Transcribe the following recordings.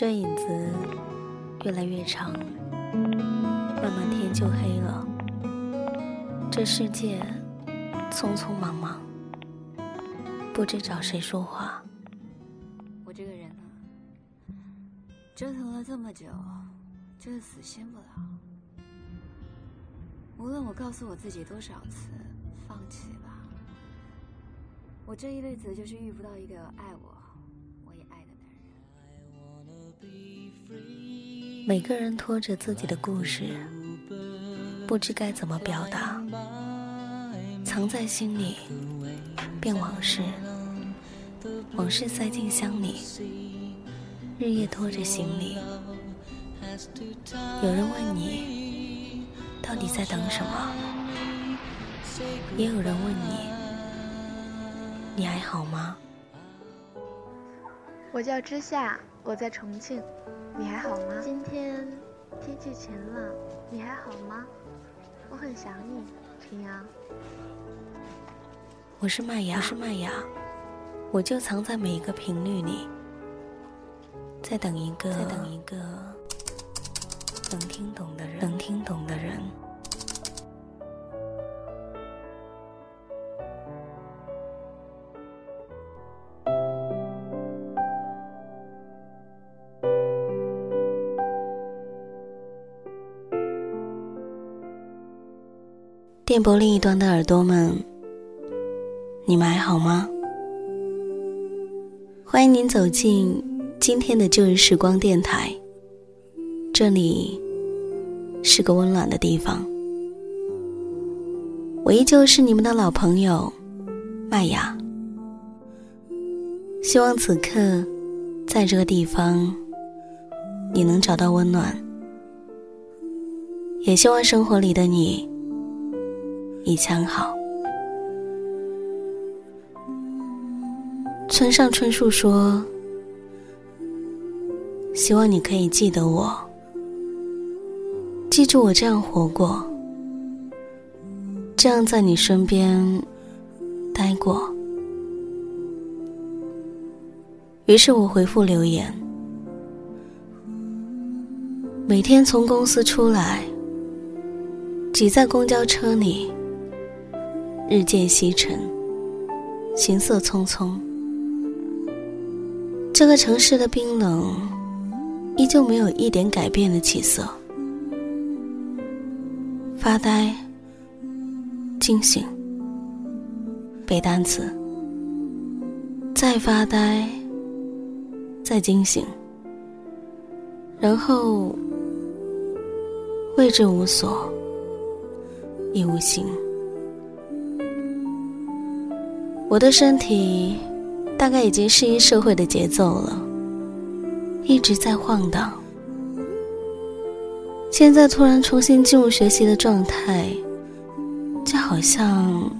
这影子越来越长，慢慢天就黑了。这世界匆匆忙忙，不知找谁说话。我这个人呢，折腾了这么久，就是死心不了。无论我告诉我自己多少次放弃吧，我这一辈子就是遇不到一个爱我。每个人拖着自己的故事，不知该怎么表达，藏在心里，变往事，往事塞进箱里，日夜拖着行李。有人问你，到底在等什么？也有人问你，你还好吗？我叫之夏，我在重庆。你还好吗？今天天气晴朗，你还好吗？我很想你，平阳。我是麦芽，我是麦芽，我就藏在每一个频率里，在等一个，在等一个能听懂的电波另一端的耳朵们，你们还好吗？欢迎您走进今天的旧日时光电台，这里是个温暖的地方。我依旧是你们的老朋友麦芽。希望此刻在这个地方，你能找到温暖，也希望生活里的你。一枪好。村上春树说：“希望你可以记得我，记住我这样活过，这样在你身边待过。”于是我回复留言：“每天从公司出来，挤在公交车里。”日渐西沉，行色匆匆。这个城市的冰冷，依旧没有一点改变的起色。发呆，惊醒，背单词，再发呆，再惊醒，然后位置无所，亦无形。我的身体大概已经适应社会的节奏了，一直在晃荡。现在突然重新进入学习的状态，就好像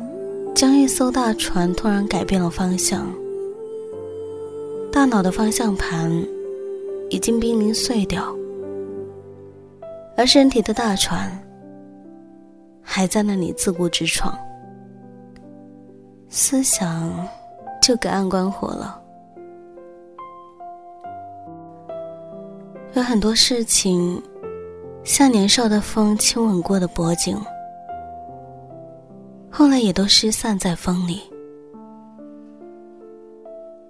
将一艘大船突然改变了方向，大脑的方向盘已经濒临碎掉，而身体的大船还在那里自顾直闯。思想就隔岸观火了，有很多事情，像年少的风亲吻过的脖颈，后来也都失散在风里。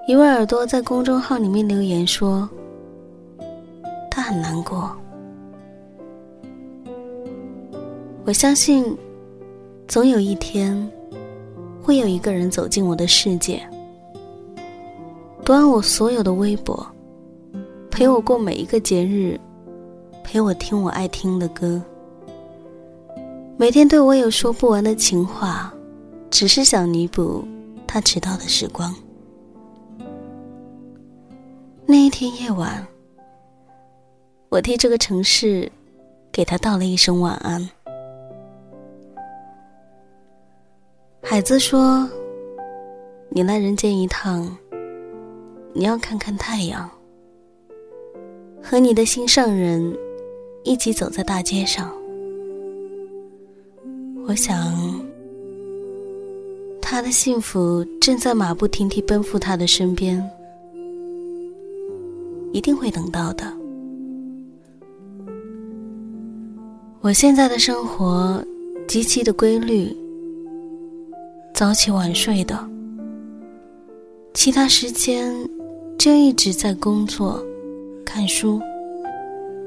一位耳朵在公众号里面留言说：“他很难过。”我相信，总有一天。会有一个人走进我的世界，读完我所有的微博，陪我过每一个节日，陪我听我爱听的歌，每天对我有说不完的情话，只是想弥补他迟到的时光。那一天夜晚，我替这个城市给他道了一声晚安。海子说：“你来人间一趟，你要看看太阳，和你的心上人一起走在大街上。我想，他的幸福正在马不停蹄奔赴他的身边。一定会等到的。我现在的生活极其的规律，早起晚睡的，其他时间就一直在工作、看书、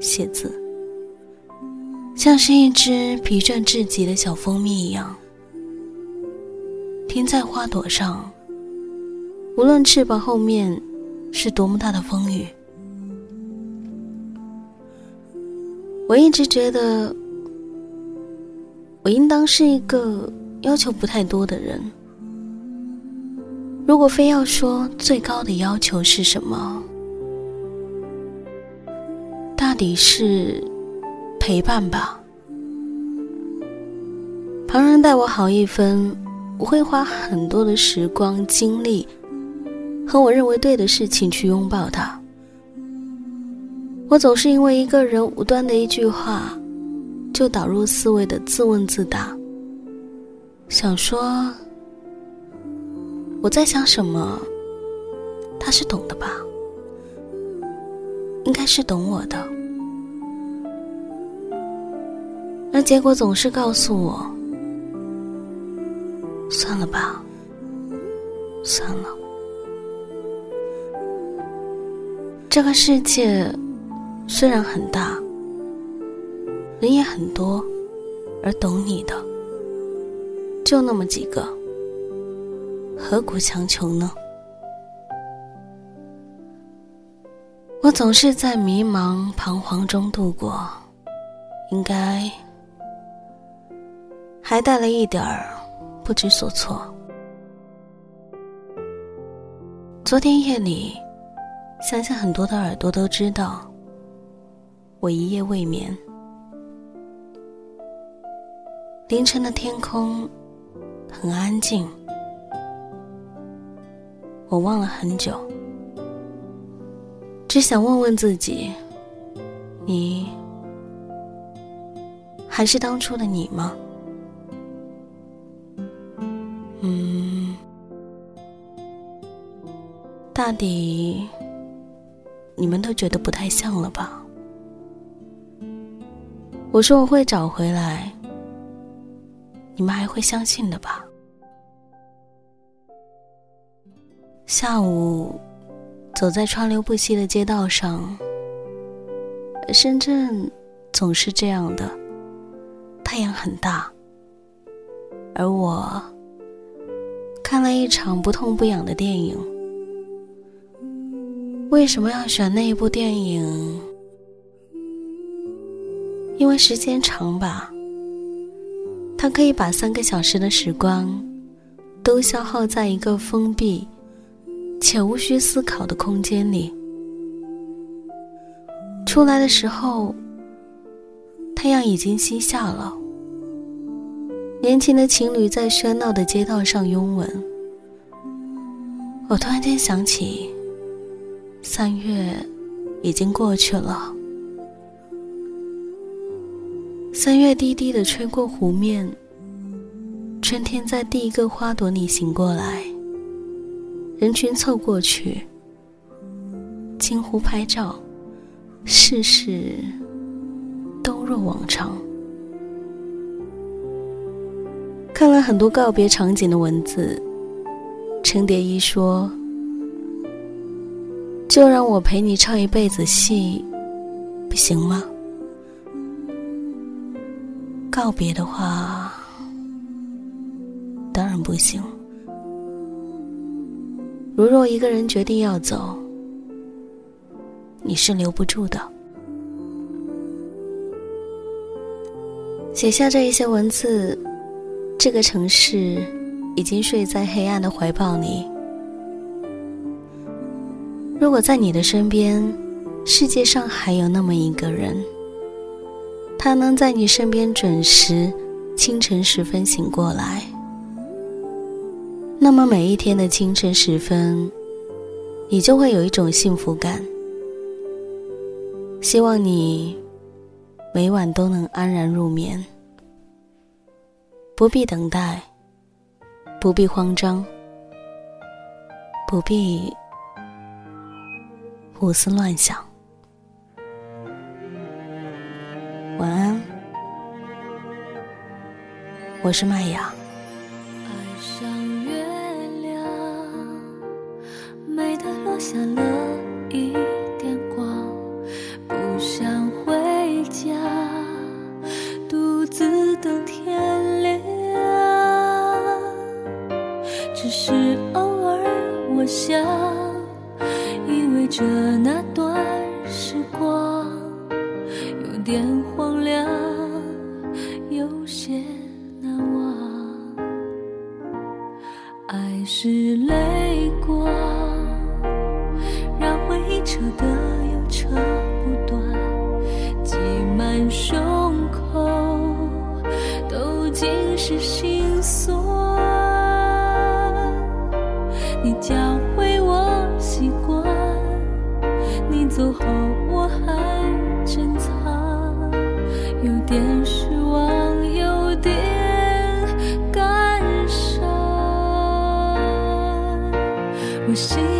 写字，像是一只疲倦至极的小蜂蜜一样，停在花朵上。无论翅膀后面是多么大的风雨，我一直觉得我应当是一个要求不太多的人。如果非要说最高的要求是什么，大抵是陪伴吧。旁人待我好一分，我会花很多的时光精力。和我认为对的事情去拥抱他。我总是因为一个人无端的一句话，就导入思维的自问自答，想说我在想什么，他是懂的吧？应该是懂我的，而结果总是告诉我，算了吧，算了。这个世界虽然很大，人也很多，而懂你的就那么几个，何苦强求呢？我总是在迷茫彷徨中度过，应该还带了一点儿不知所措。昨天夜里。相信很多的耳朵都知道，我一夜未眠。凌晨的天空很安静，我望了很久，只想问问自己：你还是当初的你吗？嗯，大抵。你们都觉得不太像了吧？我说我会找回来，你们还会相信的吧？下午，走在川流不息的街道上，深圳总是这样的，太阳很大，而我看了一场不痛不痒的电影。为什么要选那一部电影？因为时间长吧，他可以把三个小时的时光都消耗在一个封闭且无需思考的空间里。出来的时候，太阳已经西下了，年轻的情侣在喧闹的街道上拥吻。我突然间想起。三月已经过去了，三月低低的吹过湖面，春天在第一个花朵里醒过来，人群凑过去，惊呼拍照，事事都若往常。看了很多告别场景的文字，程蝶衣说。就让我陪你唱一辈子戏，不行吗？告别的话，当然不行。如若一个人决定要走，你是留不住的。写下这一些文字，这个城市已经睡在黑暗的怀抱里。如果在你的身边，世界上还有那么一个人，他能在你身边准时清晨时分醒过来，那么每一天的清晨时分，你就会有一种幸福感。希望你每晚都能安然入眠，不必等待，不必慌张，不必。胡思乱想。我是麦芽。爱上月亮，美得落下了一点光，不想回家，独自等天亮。只是偶尔，我想依偎着那段时光，有点荒凉，有些难忘。爱是泪心